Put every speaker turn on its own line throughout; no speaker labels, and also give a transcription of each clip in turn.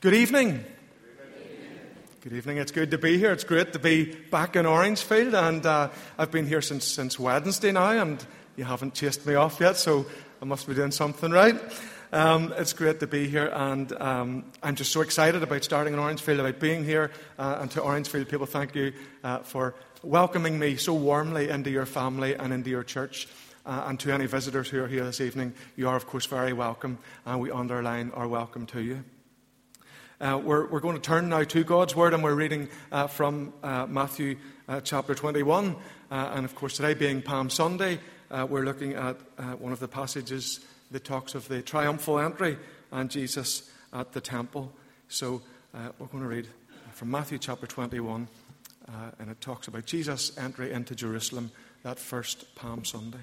Good evening. Good evening. It's good to be here. It's great to be back in Orangefield, and uh, I've been here since since Wednesday now, and you haven't chased me off yet, so I must be doing something right. Um, it's great to be here, and um, I'm just so excited about starting in Orangefield, about being here, uh, and to Orangefield people, thank you uh, for welcoming me so warmly into your family and into your church. Uh, and to any visitors who are here this evening, you are, of course, very welcome, and we underline our welcome to you. Uh, we're, we're, going to turn now to God's Word, and we're reading uh, from uh, Matthew uh, chapter 21. Uh, and of course, today being Palm Sunday, uh, we're looking at one of the passages that talks of the triumphal entry and Jesus at the temple. So we're going to read from Matthew chapter 21, and it talks about Jesus' entry into Jerusalem that first Palm Sunday.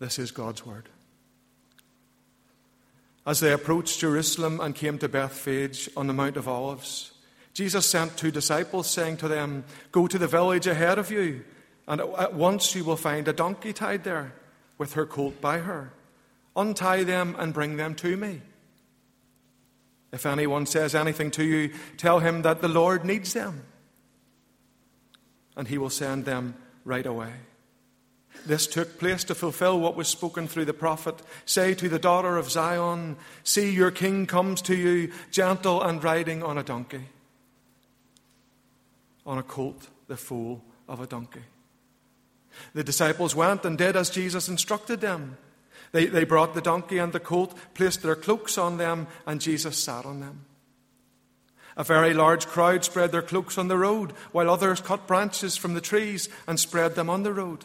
This is God's Word. As they approached Jerusalem and came to Bethphage on the Mount of Olives, Jesus sent two disciples, saying to them, Go to the village ahead of you, and at once you will find a donkey tied there, with her colt by her. Untie them and bring them to me. If anyone says anything to you, tell him that the Lord needs them, and he will send them right away. This took place to fulfill what was spoken through the prophet. Say to the daughter of Zion, See, your king comes to you, gentle and riding on a donkey, on a colt, the foal of a donkey. The disciples went and did as Jesus instructed them. They, they brought the donkey and the colt, placed their cloaks on them, and Jesus sat on them. A very large crowd spread their cloaks on the road, while others cut branches from the trees and spread them on the road.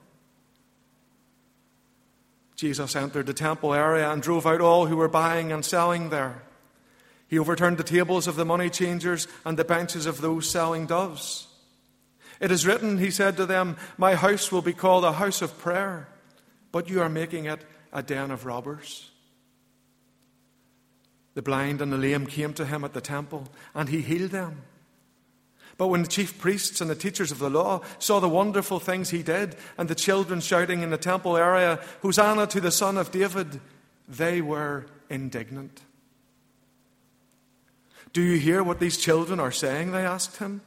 Jesus entered the temple area and drove out all who were buying and selling there. He overturned the tables of the money changers and the benches of those selling doves. It is written, he said to them, My house will be called a house of prayer, but you are making it a den of robbers. The blind and the lame came to him at the temple, and he healed them. But when the chief priests and the teachers of the law saw the wonderful things he did, and the children shouting in the temple area, Hosanna to the Son of David, they were indignant. Do you hear what these children are saying? They asked him.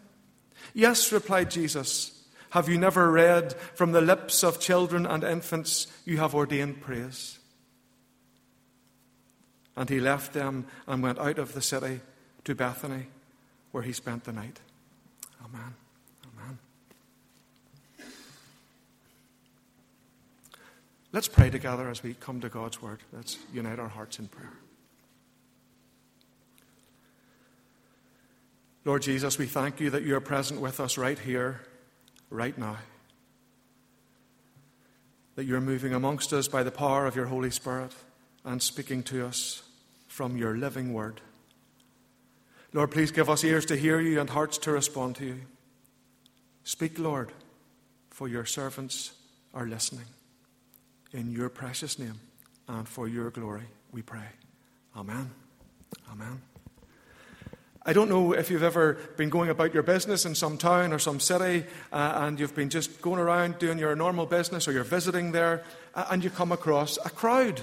Yes, replied Jesus. Have you never read, From the lips of children and infants you have ordained praise? And he left them and went out of the city to Bethany, where he spent the night. Amen. Amen. Let's pray together as we come to God's Word. Let's unite our hearts in prayer. Lord Jesus, we thank you that you are present with us right here, right now. That you're moving amongst us by the power of your Holy Spirit and speaking to us from your living Word. Lord, please give us ears to hear you and hearts to respond to you. Speak, Lord, for your servants are listening. In your precious name and for your glory, we pray. Amen. Amen. I don't know if you've ever been going about your business in some town or some city uh, and you've been just going around doing your normal business or you're visiting there uh, and you come across a crowd.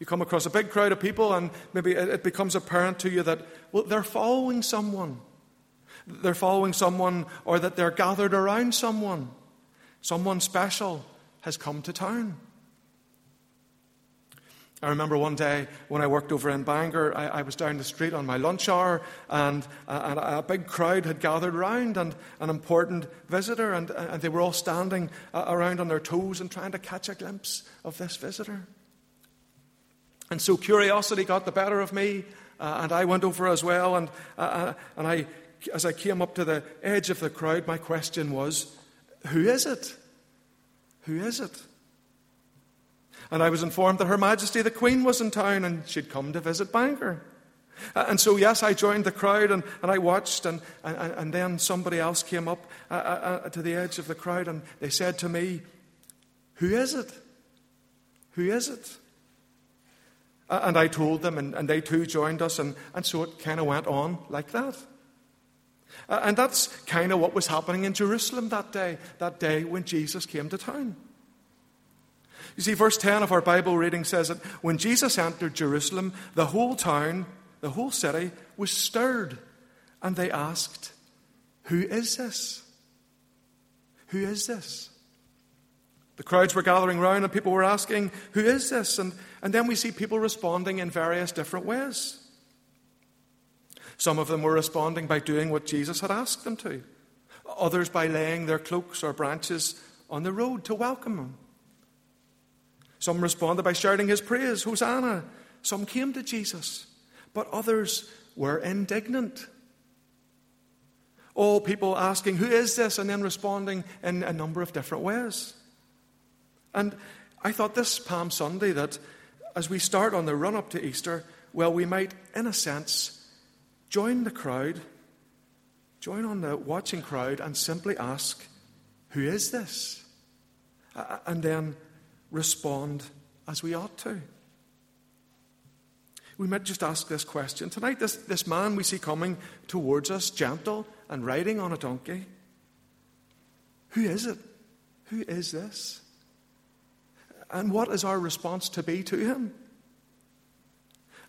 You come across a big crowd of people, and maybe it becomes apparent to you that, well, they're following someone. They're following someone, or that they're gathered around someone. Someone special has come to town. I remember one day when I worked over in Bangor, I, I was down the street on my lunch hour, and, uh, and a big crowd had gathered around, and an important visitor, and, and they were all standing uh, around on their toes and trying to catch a glimpse of this visitor. And so curiosity got the better of me, uh, and I went over as well. And, uh, uh, and I, as I came up to the edge of the crowd, my question was, Who is it? Who is it? And I was informed that Her Majesty the Queen was in town and she'd come to visit Bangor. Uh, and so, yes, I joined the crowd and, and I watched, and, and, and then somebody else came up uh, uh, uh, to the edge of the crowd and they said to me, Who is it? Who is it? And I told them, and, and they too joined us, and, and so it kind of went on like that. And that's kind of what was happening in Jerusalem that day, that day when Jesus came to town. You see, verse 10 of our Bible reading says that when Jesus entered Jerusalem, the whole town, the whole city, was stirred, and they asked, Who is this? Who is this? The crowds were gathering round, and people were asking, Who is this? And, and then we see people responding in various different ways. Some of them were responding by doing what Jesus had asked them to, others by laying their cloaks or branches on the road to welcome him. Some responded by shouting his praise, Hosanna. Some came to Jesus, but others were indignant. All people asking, Who is this? and then responding in a number of different ways. And I thought this Palm Sunday that as we start on the run up to Easter, well, we might, in a sense, join the crowd, join on the watching crowd, and simply ask, Who is this? And then respond as we ought to. We might just ask this question. Tonight, this, this man we see coming towards us, gentle and riding on a donkey, who is it? Who is this? And what is our response to be to him?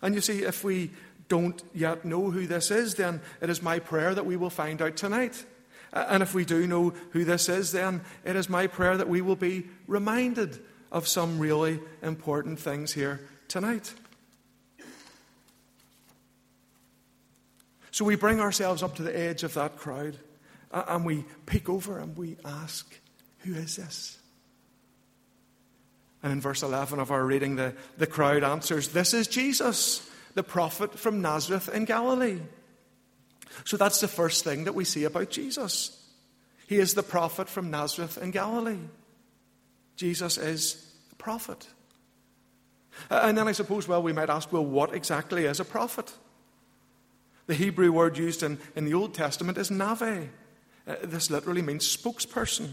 And you see, if we don't yet know who this is, then it is my prayer that we will find out tonight. And if we do know who this is, then it is my prayer that we will be reminded of some really important things here tonight. So we bring ourselves up to the edge of that crowd and we peek over and we ask, Who is this? And in verse 11 of our reading, the, the crowd answers, This is Jesus the prophet from Nazareth in Galilee. So that's the first thing that we see about Jesus. He is the prophet from Nazareth in Galilee. Jesus is a prophet. And then I suppose, well, we might ask, well, what exactly is a prophet? The Hebrew word used in, in the Old Testament is navi. Uh, this literally means spokesperson.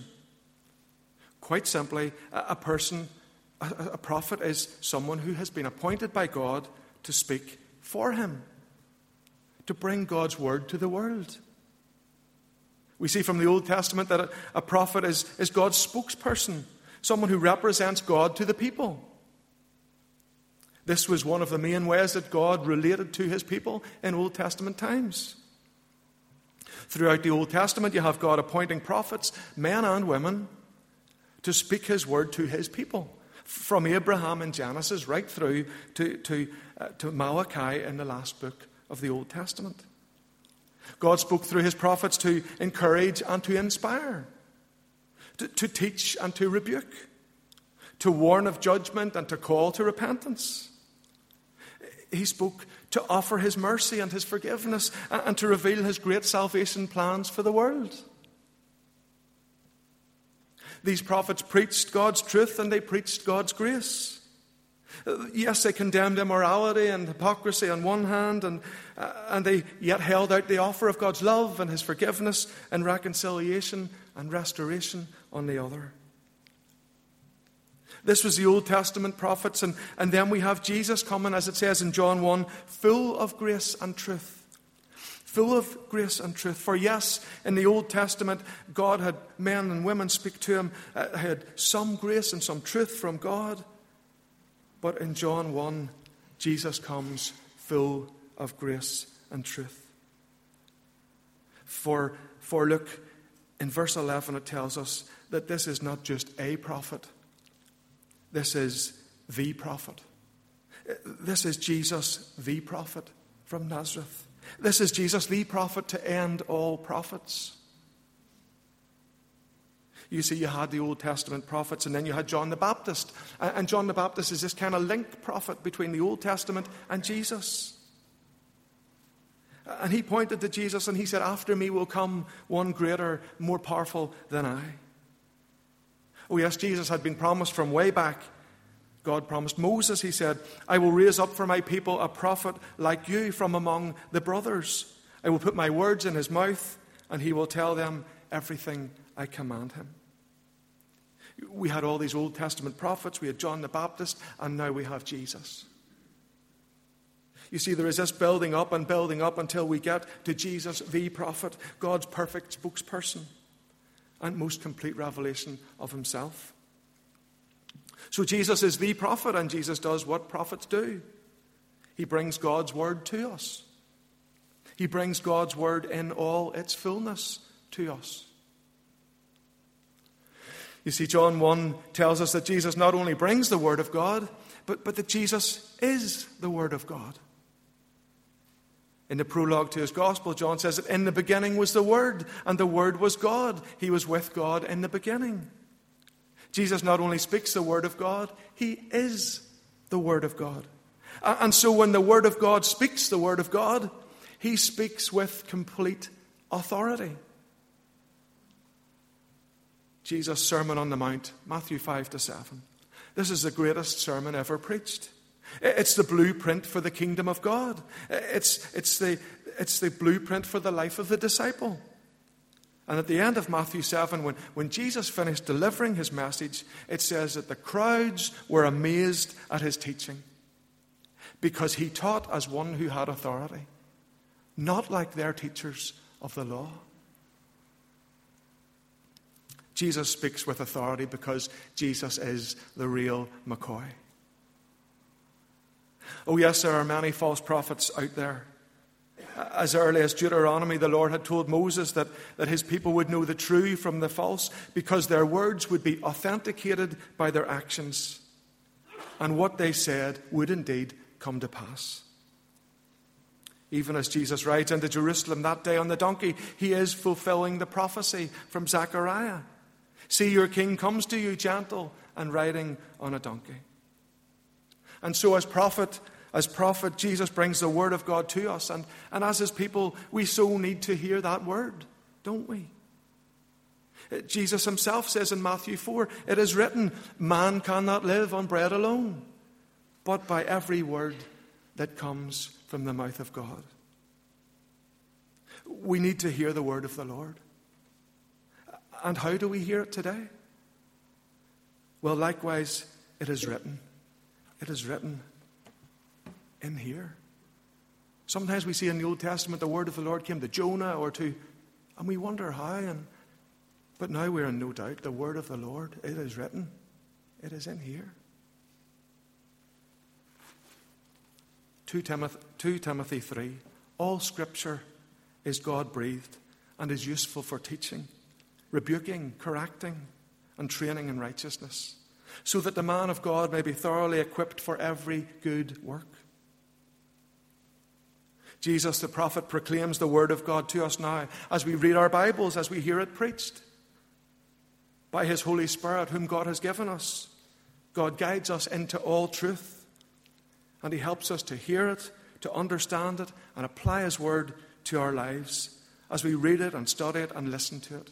Quite simply, a, a person, a, prophet is someone who has been appointed by God to speak for him, to bring God's word to the world. We see from the Old Testament that a, a prophet is, is God's spokesperson, someone who represents God to the people. This was one of the main ways that God related to his people in Old Testament times. Throughout the Old Testament, you have God appointing prophets, men and women, to speak his word to his people. From Abraham in Genesis right through to, to uh, to Malachi in the last book of the Old Testament. God spoke through his prophets to encourage and to inspire, to, to teach and to rebuke, to warn of judgment and to call to repentance. He spoke to offer his mercy and his forgiveness and to reveal his great salvation plans for the world. These prophets preached God's truth and they preached God's grace. Yes, they condemned immorality and hypocrisy on one hand, and, uh, and they yet held out the offer of God's love and His forgiveness and reconciliation and restoration on the other. This was the Old Testament prophets, and, and then we have Jesus coming, as it says in John 1, full of grace and truth. Full of grace and truth. For yes, in the Old Testament, God had men and women speak to him, uh, had some grace and some truth from God. But in John 1, Jesus comes full of grace and truth. For, for look, in verse 11, it tells us that this is not just a prophet, this is the prophet. This is Jesus, the prophet from Nazareth. This is Jesus, the prophet to end all prophets. You see, you had the Old Testament prophets, and then you had John the Baptist. And John the Baptist is this kind of link prophet between the Old Testament and Jesus. And he pointed to Jesus and he said, After me will come one greater, more powerful than I. Oh, yes, Jesus had been promised from way back God promised Moses, he said, I will raise up for my people a prophet like you from among the brothers. I will put my words in his mouth, and he will tell them everything I command him. We had all these Old Testament prophets, we had John the Baptist, and now we have Jesus. You see, there is this building up and building up until we get to Jesus, the prophet, God's perfect spokesperson, and most complete revelation of himself. So Jesus is the prophet, and Jesus does what prophets do He brings God's word to us. He brings God's word in all its fullness to us. You see, John 1 tells us that Jesus not only brings the word of God, but, but that Jesus is the word of God. In the prologue to his gospel, John says that in the beginning was the Word, and the Word was God. He was with God in the beginning. Jesus not only speaks the Word of God, He is the Word of God. And so when the Word of God speaks the Word of God, He speaks with complete authority. Jesus' Sermon on the Mount, Matthew 5 to 7. This is the greatest sermon ever preached. It's the blueprint for the kingdom of God. It's, it's, the, it's the blueprint for the life of the disciple. And at the end of Matthew 7, when, when Jesus finished delivering his message, it says that the crowds were amazed at his teaching because he taught as one who had authority, not like their teachers of the law. Jesus speaks with authority because Jesus is the real McCoy. Oh, yes, there are many false prophets out there. As early as Deuteronomy, the Lord had told Moses that, that his people would know the true from the false because their words would be authenticated by their actions. And what they said would indeed come to pass. Even as Jesus rides into Jerusalem that day on the donkey, he is fulfilling the prophecy from Zechariah. See, your king comes to you gentle and riding on a donkey. And so, as prophet, as prophet, Jesus brings the word of God to us. And, and as his people, we so need to hear that word, don't we? Uh, Jesus himself says in Matthew 4 it is written, Man cannot live on bread alone, but by every word that comes from the mouth of God. We need to hear the word of the Lord. And how do we hear it today? Well, likewise, it is written. It is written in here. Sometimes we see in the Old Testament the word of the Lord came to Jonah or to, and we wonder how. And, but now we're in no doubt the word of the Lord, it is written. It is in here. 2 Timothy, 2 Timothy 3 All scripture is God breathed and is useful for teaching, rebuking, correcting, and training in righteousness so that the man of God may be thoroughly equipped for every good work. Jesus the prophet proclaims the word of God to us now as we read our Bibles, as we hear it preached. By his Holy Spirit, whom God has given us, God guides us into all truth. And he helps us to hear it, to understand it, and apply his word to our lives as we read it and study it and listen to it.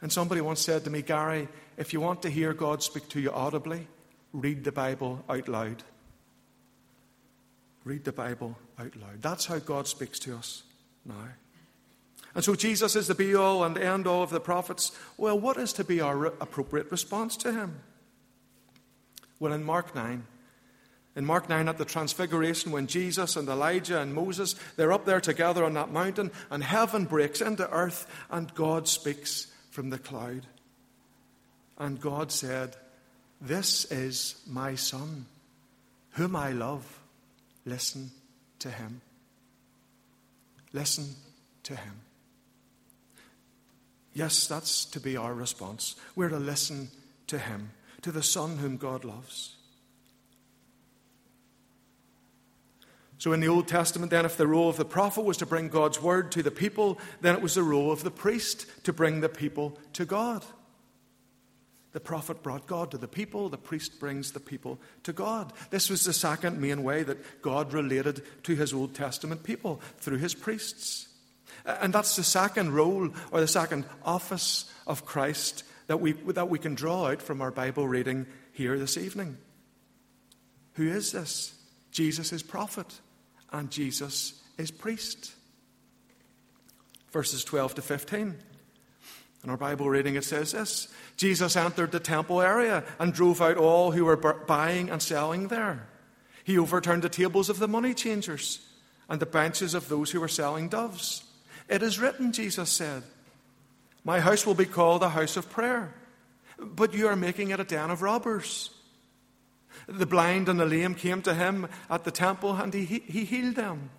And somebody once said to me, Gary, if you want to hear God speak to you audibly, read the Bible out loud. Read the Bible out loud. That's how God speaks to us now. And so Jesus is the be all and end all of the prophets. Well, what is to be our appropriate response to him? Well, in Mark 9, in Mark 9 at the Transfiguration, when Jesus and Elijah and Moses, they're up there together on that mountain, and heaven breaks into earth, and God speaks from the cloud. And God said, This is my Son, whom I love. Listen to him. Listen to him. Yes, that's to be our response. We're to listen to him, to the Son whom God loves. So, in the Old Testament, then, if the role of the prophet was to bring God's word to the people, then it was the role of the priest to bring the people to God. The prophet brought God to the people, the priest brings the people to God. This was the second main way that God related to his Old Testament people through his priests. And that's the second role or the second office of Christ that we, that we can draw out from our Bible reading here this evening. Who is this? Jesus is prophet and Jesus is priest. Verses 12 to 15. In our Bible reading, it says this Jesus entered the temple area and drove out all who were buying and selling there. He overturned the tables of the money changers and the benches of those who were selling doves. It is written, Jesus said, My house will be called a house of prayer, but you are making it a den of robbers. The blind and the lame came to him at the temple, and he, he healed them.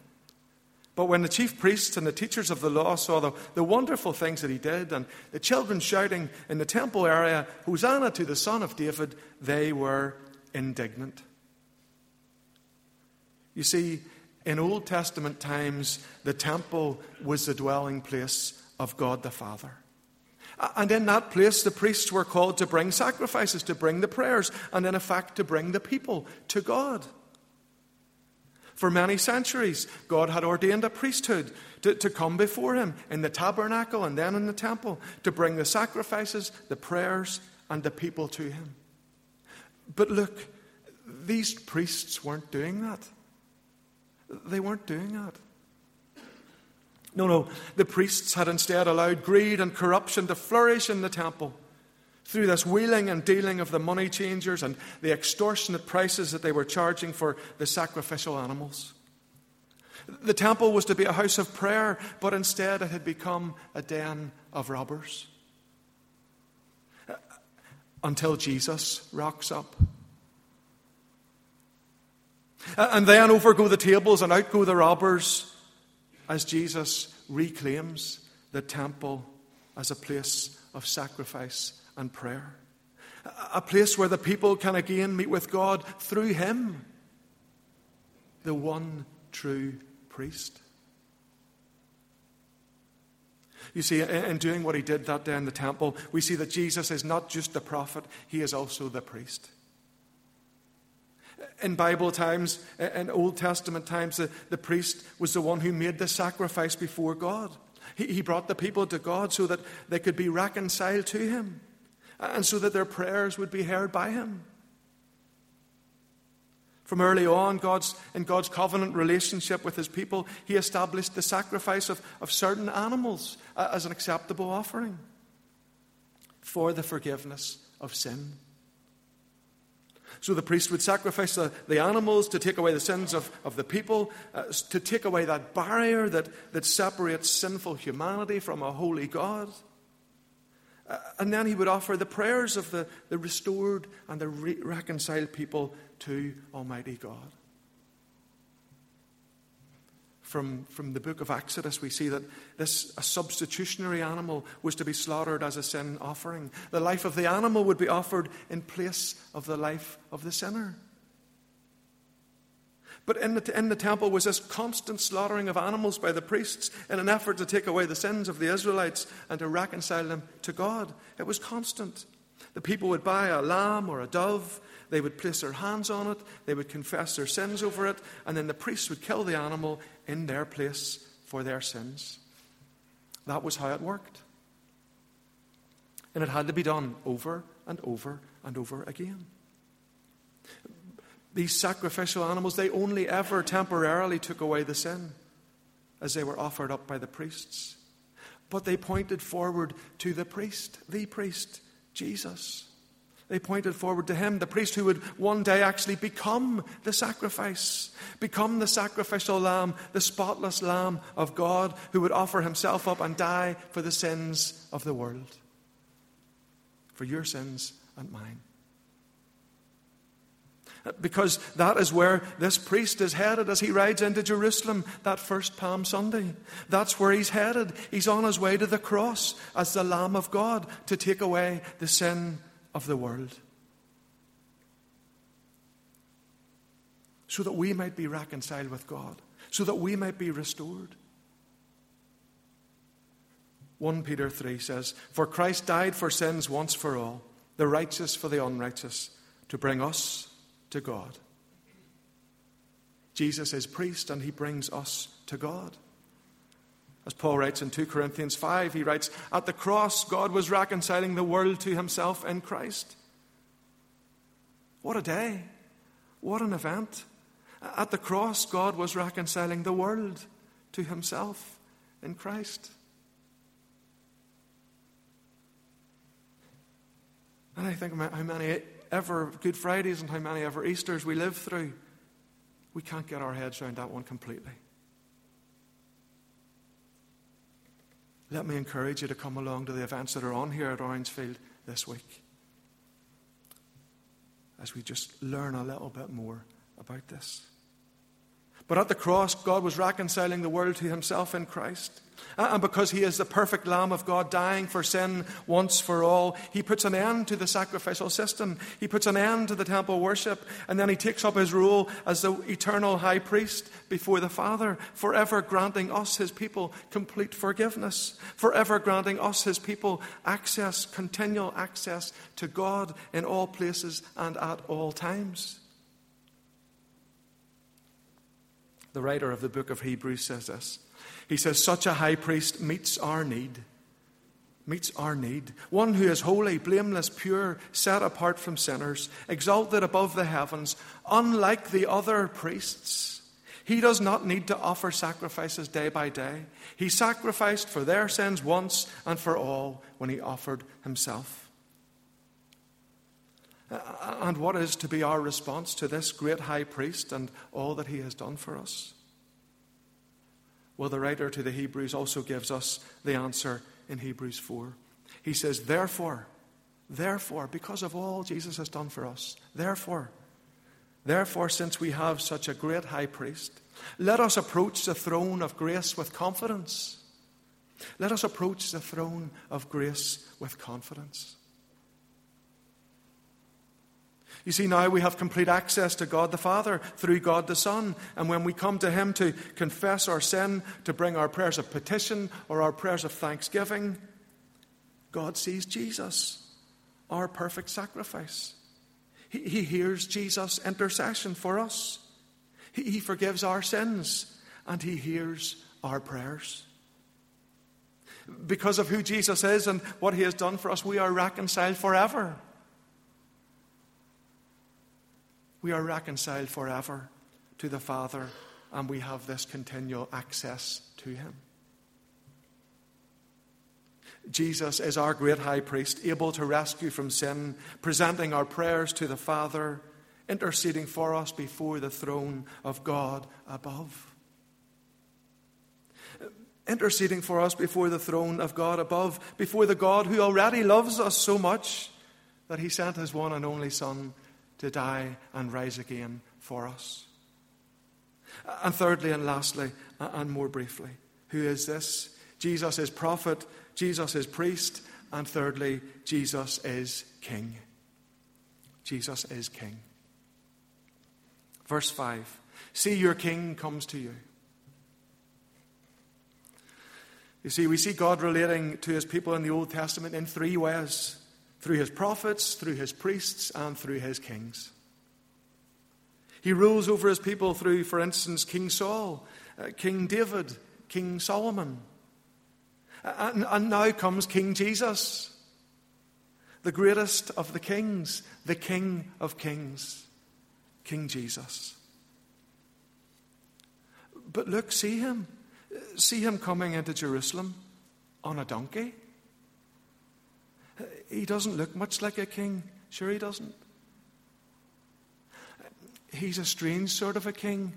But when the chief priests and the teachers of the law saw the, the wonderful things that he did, and the children shouting in the temple area, Hosanna to the Son of David, they were indignant. You see, in Old Testament times, the temple was the dwelling place of God the Father. And in that place, the priests were called to bring sacrifices, to bring the prayers, and in effect, to bring the people to God. For many centuries, God had ordained a priesthood to, to come before Him in the tabernacle and then in the temple to bring the sacrifices, the prayers, and the people to Him. But look, these priests weren't doing that. They weren't doing that. No, no. The priests had instead allowed greed and corruption to flourish in the temple through this wheeling and dealing of the money changers and the extortionate prices that they were charging for the sacrificial animals. The temple was to be a house of prayer, but instead it had become a den of robbers. Until Jesus rocks up. And then over go the tables and out go the robbers as Jesus reclaims the temple as a place of sacrifice and prayer. A place where the people can again meet with God through Him, the one true priest. You see, in doing what he did that day in the temple, we see that Jesus is not just the prophet, he is also the priest in Bible times, in Old Testament times, the, the priest was the one who made the sacrifice before God. He, he brought the people to God so that they could be reconciled to Him and so that their prayers would be heard by Him. From early on, God's, in God's covenant relationship with His people, He established the sacrifice of, of certain animals as an acceptable offering for the forgiveness of sin. So the priest would sacrifice the, the animals to take away the sins of, of the people, uh, to take away that barrier that, that separates sinful humanity from a holy God. Uh, and then he would offer the prayers of the, the restored and the re- reconciled people to Almighty God from, from the book of Exodus, we see that this a substitutionary animal was to be slaughtered as a sin offering. The life of the animal would be offered in place of the life of the sinner. But in the, in the temple was this constant slaughtering of animals by the priests in an effort to take away the sins of the Israelites and to reconcile them to God. It was constant. The people would buy a lamb or a dove, they would place their hands on it, they would confess their sins over it, and then the priests would kill the animal in their place for their sins. That was how it worked. And it had to be done over and over and over again. These sacrificial animals, they only ever temporarily took away the sin as they were offered up by the priests. But they pointed forward to the priest, the priest, Jesus. They pointed forward to him, the priest who would one day actually become the sacrifice, become the sacrificial lamb, the spotless lamb of God, who would offer himself up and die for the sins of the world, for your sins and mine. Because that is where this priest is headed as he rides into Jerusalem that first Palm Sunday. That's where he's headed. He's on his way to the cross as the Lamb of God to take away the sin of the world. So that we might be reconciled with God, so that we might be restored. 1 Peter 3 says, For Christ died for sins once for all, the righteous for the unrighteous, to bring us to God. Jesus is priest and he brings us to God. As Paul writes in 2 Corinthians 5, he writes, At the cross, God was reconciling the world to himself in Christ. What a day. What an event. At the cross, God was reconciling the world to himself in Christ. And I think how many ever Good Fridays and how many ever Easters we live through, we can't get our heads around that one completely. Let me encourage you to come along to the events that are on here at Orangefield this week as we just learn a little bit more about this. But at the cross, God was reconciling the world to himself in Christ. And because he is the perfect Lamb of God dying for sin once for all, he puts an end to the sacrificial system. He puts an end to the temple worship. And then he takes up his role as the eternal high priest before the Father, forever granting us, his people, complete forgiveness, forever granting us, his people, access, continual access to God in all places and at all times. The writer of the book of Hebrews says this. He says, Such a high priest meets our need. Meets our need. One who is holy, blameless, pure, set apart from sinners, exalted above the heavens, unlike the other priests. He does not need to offer sacrifices day by day. He sacrificed for their sins once and for all when he offered himself. Uh, and what is to be our response to this great high priest and all that he has done for us? Well, the writer to the Hebrews also gives us the answer in Hebrews 4. He says, Therefore, therefore, because of all Jesus has done for us, therefore, therefore, since we have such a great high priest, let us approach the throne of grace with confidence. Let us approach the throne of grace with confidence. You see, now we have complete access to God the Father through God the Son. And when we come to Him to confess our sin, to bring our prayers of petition or our prayers of thanksgiving, God sees Jesus, our perfect sacrifice. He, he hears Jesus' intercession for us. He, he forgives our sins and He hears our prayers. Because of who Jesus is and what He has done for us, we are reconciled forever. We are reconciled forever to the Father and we have this continual access to Him. Jesus is our great high priest, able to rescue from sin, presenting our prayers to the Father, interceding for us before the throne of God above. Interceding for us before the throne of God above, before the God who already loves us so much that he sent his one and only Son to die and rise again for us. And thirdly and lastly, and more briefly, who is this? Jesus is prophet, Jesus is priest, and thirdly, Jesus is king. Jesus is king. Verse 5 See, your king comes to you. You see, we see God relating to his people in the Old Testament in three ways through his prophets, through his priests, and through his kings. He rules over his people through, for instance, King Saul, uh, King David, King Solomon. And, and now comes King Jesus, the greatest of the kings, the King of kings, King Jesus. But look, see him. See him coming into Jerusalem on a donkey. He doesn't look much like a king. Sure, he doesn't. He's a strange sort of a king,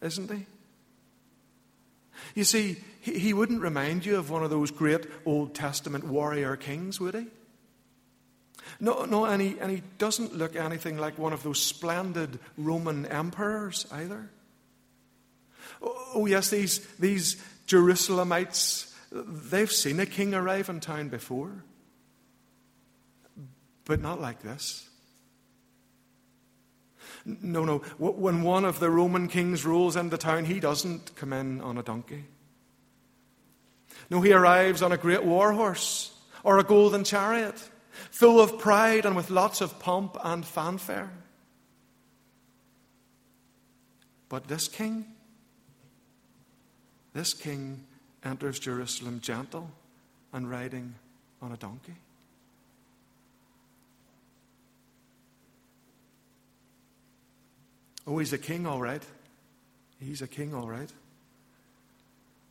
isn't he? You see, he, he wouldn't remind you of one of those great Old Testament warrior kings, would he? No, no, and he, and he doesn't look anything like one of those splendid Roman emperors either. Oh, oh yes, these, these Jerusalemites, they've seen a king arrive in town before but not like this. No, no. When one of the Roman kings rules in the town, he doesn't come in on a donkey. No, he arrives on a great war horse or a golden chariot, full of pride and with lots of pomp and fanfare. But this king, this king enters Jerusalem gentle and riding on a donkey. Oh, he's a king, all right. He's a king, all right.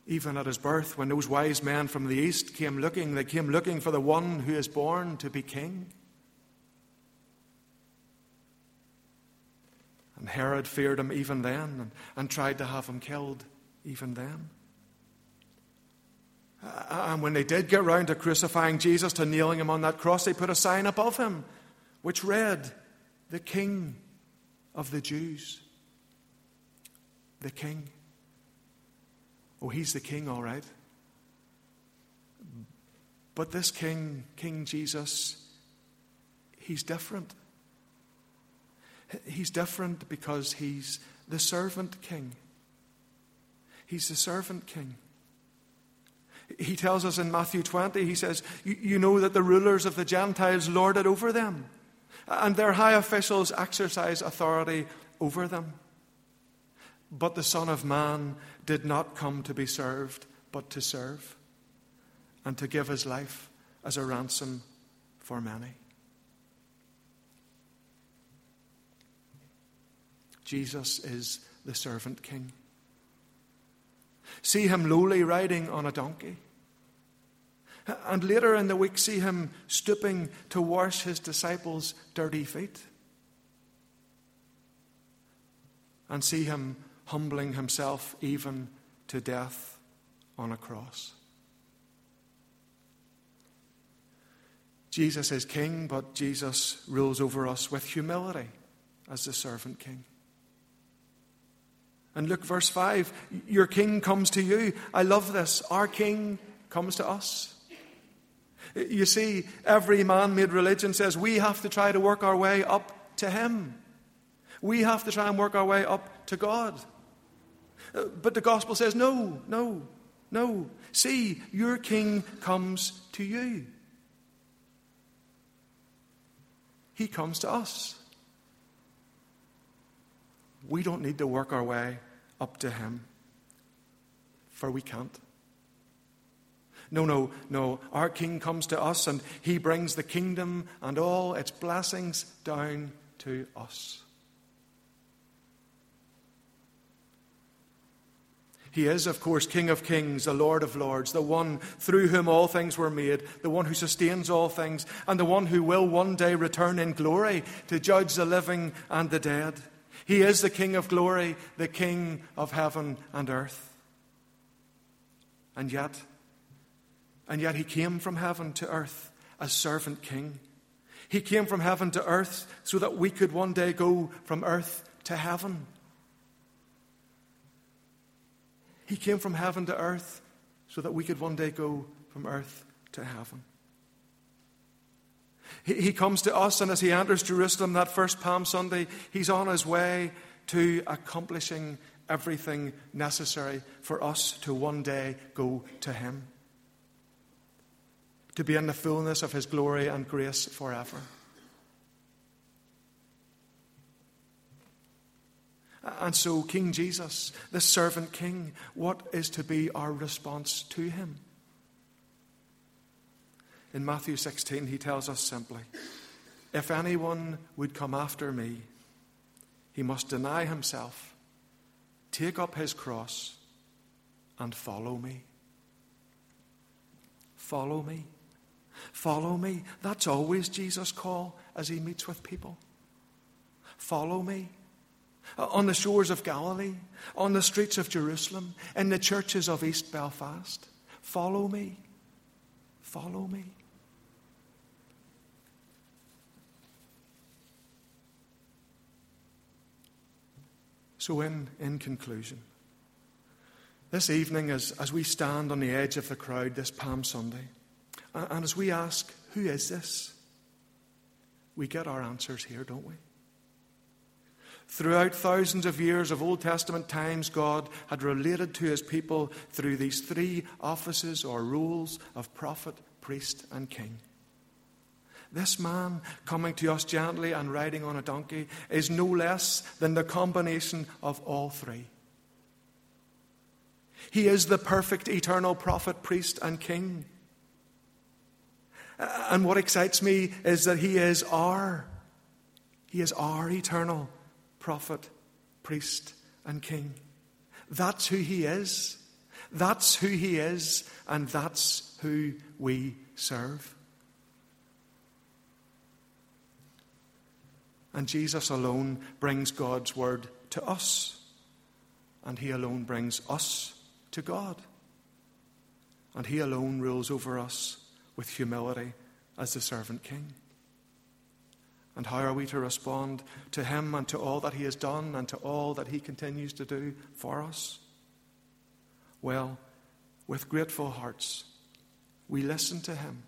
Even at his birth, when those wise men from the east came looking, they came looking for the one who is born to be king. And Herod feared him even then and, and tried to have him killed even then. And when they did get round to crucifying Jesus, to nailing him on that cross, they put a sign above him which read, The King of the Jews. The King. Oh, he's the King, all right. But this King, King Jesus, he's different. He's different because he's the servant king. He's the servant king. He tells us in Matthew 20, he says, You know that the rulers of the Gentiles lord it over them, and their high officials exercise authority over them. But the Son of Man did not come to be served, but to serve, and to give his life as a ransom for many. Jesus is the servant king. See him lowly riding on a donkey. And later in the week, see him stooping to wash his disciples' dirty feet. And see him humbling himself even to death on a cross. Jesus is king, but Jesus rules over us with humility as the servant king. And look, verse 5 Your king comes to you. I love this. Our king comes to us. You see, every man made religion says we have to try to work our way up to him. We have to try and work our way up to God. Uh, but the gospel says, no, no, no. See, your king comes to you. He comes to us. We don't need to work our way up to Him, for we can't. No, no, no. Our King comes to us and He brings the kingdom and all its blessings down to us. He is, of course, King of kings, the Lord of lords, the one through whom all things were made, the one who sustains all things, and the one who will one day return in glory to judge the living and the dead. He is the King of glory, the King of heaven and earth. And yet, and yet he came from heaven to earth as servant king. He came from heaven to earth so that we could one day go from earth to heaven. He came from heaven to earth so that we could one day go from earth to heaven. He, he comes to us, and as he enters Jerusalem that first Palm Sunday, he's on his way to accomplishing everything necessary for us to one day go to him, to be in the fullness of his glory and grace forever. And so, King Jesus, the servant king, what is to be our response to him? In Matthew 16, he tells us simply If anyone would come after me, he must deny himself, take up his cross, and follow me. Follow me. Follow me. That's always Jesus' call as he meets with people. Follow me. Uh, on the shores of Galilee, on the streets of Jerusalem, in the churches of East Belfast. Follow me. Follow me. So, in, in conclusion, this evening, as, as we stand on the edge of the crowd this Palm Sunday, and, and as we ask, Who is this? we get our answers here, don't we? Throughout thousands of years of Old Testament times, God had related to his people through these three offices or roles of prophet, priest, and king. This man coming to us gently and riding on a donkey is no less than the combination of all three. He is the perfect eternal prophet, priest, and king. Uh, and what excites me is that he is our, he is our eternal prophet, priest, and king. That's who he is. That's who he is, and that's who we serve. And Jesus alone brings God's word to us, and he alone brings us to God. And he alone rules over us with humility as the servant king. And how are we to respond to him and to all that he has done and to all that he continues to do for us? Well, with grateful hearts, we listen to him.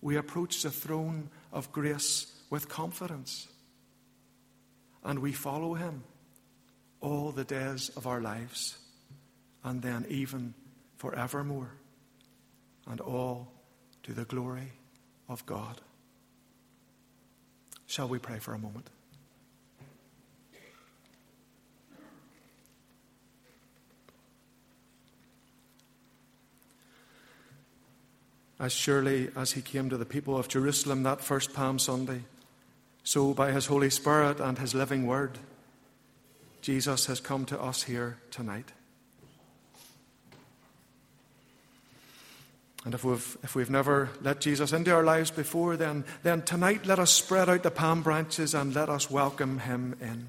We approach the throne of grace with confidence. And we follow him all the days of our lives, and then even forevermore, and all to the glory of God. Shall we pray for a moment? As surely as he came to the people of Jerusalem that first Palm Sunday, so by his Holy Spirit and his living word, Jesus has come to us here tonight. And if we've, if we've never let Jesus into our lives before, then, then tonight let us spread out the palm branches and let us welcome him in.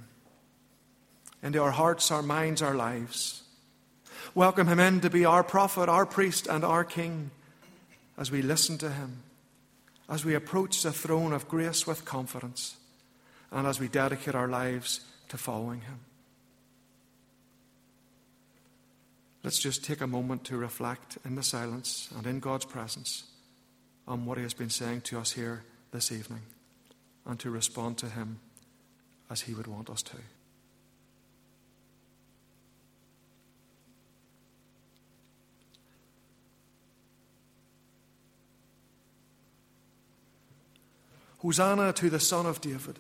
Into our hearts, our minds, our lives. Welcome him in to be our prophet, our priest, and our king as we listen to him, as we approach the throne of grace with confidence, and as we dedicate our lives to following him. Let's just take a moment to reflect in the silence and in God's presence on what He has been saying to us here this evening and to respond to Him as He would want us to. Hosanna to the Son of David.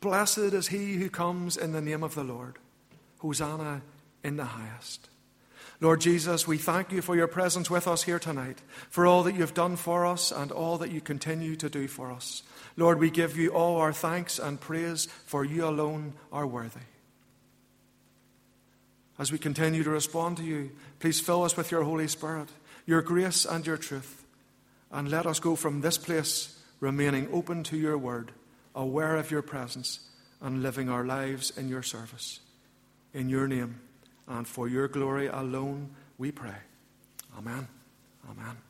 Blessed is he who comes in the name of the Lord. Hosanna in the highest. Lord Jesus, we thank you for your presence with us here tonight, for all that you've done for us and all that you continue to do for us. Lord, we give you all our thanks and praise, for you alone are worthy. As we continue to respond to you, please fill us with your Holy Spirit, your grace and your truth, and let us go from this place remaining open to your word, aware of your presence, and living our lives in your service. In your name and for your glory alone we pray. Amen. Amen.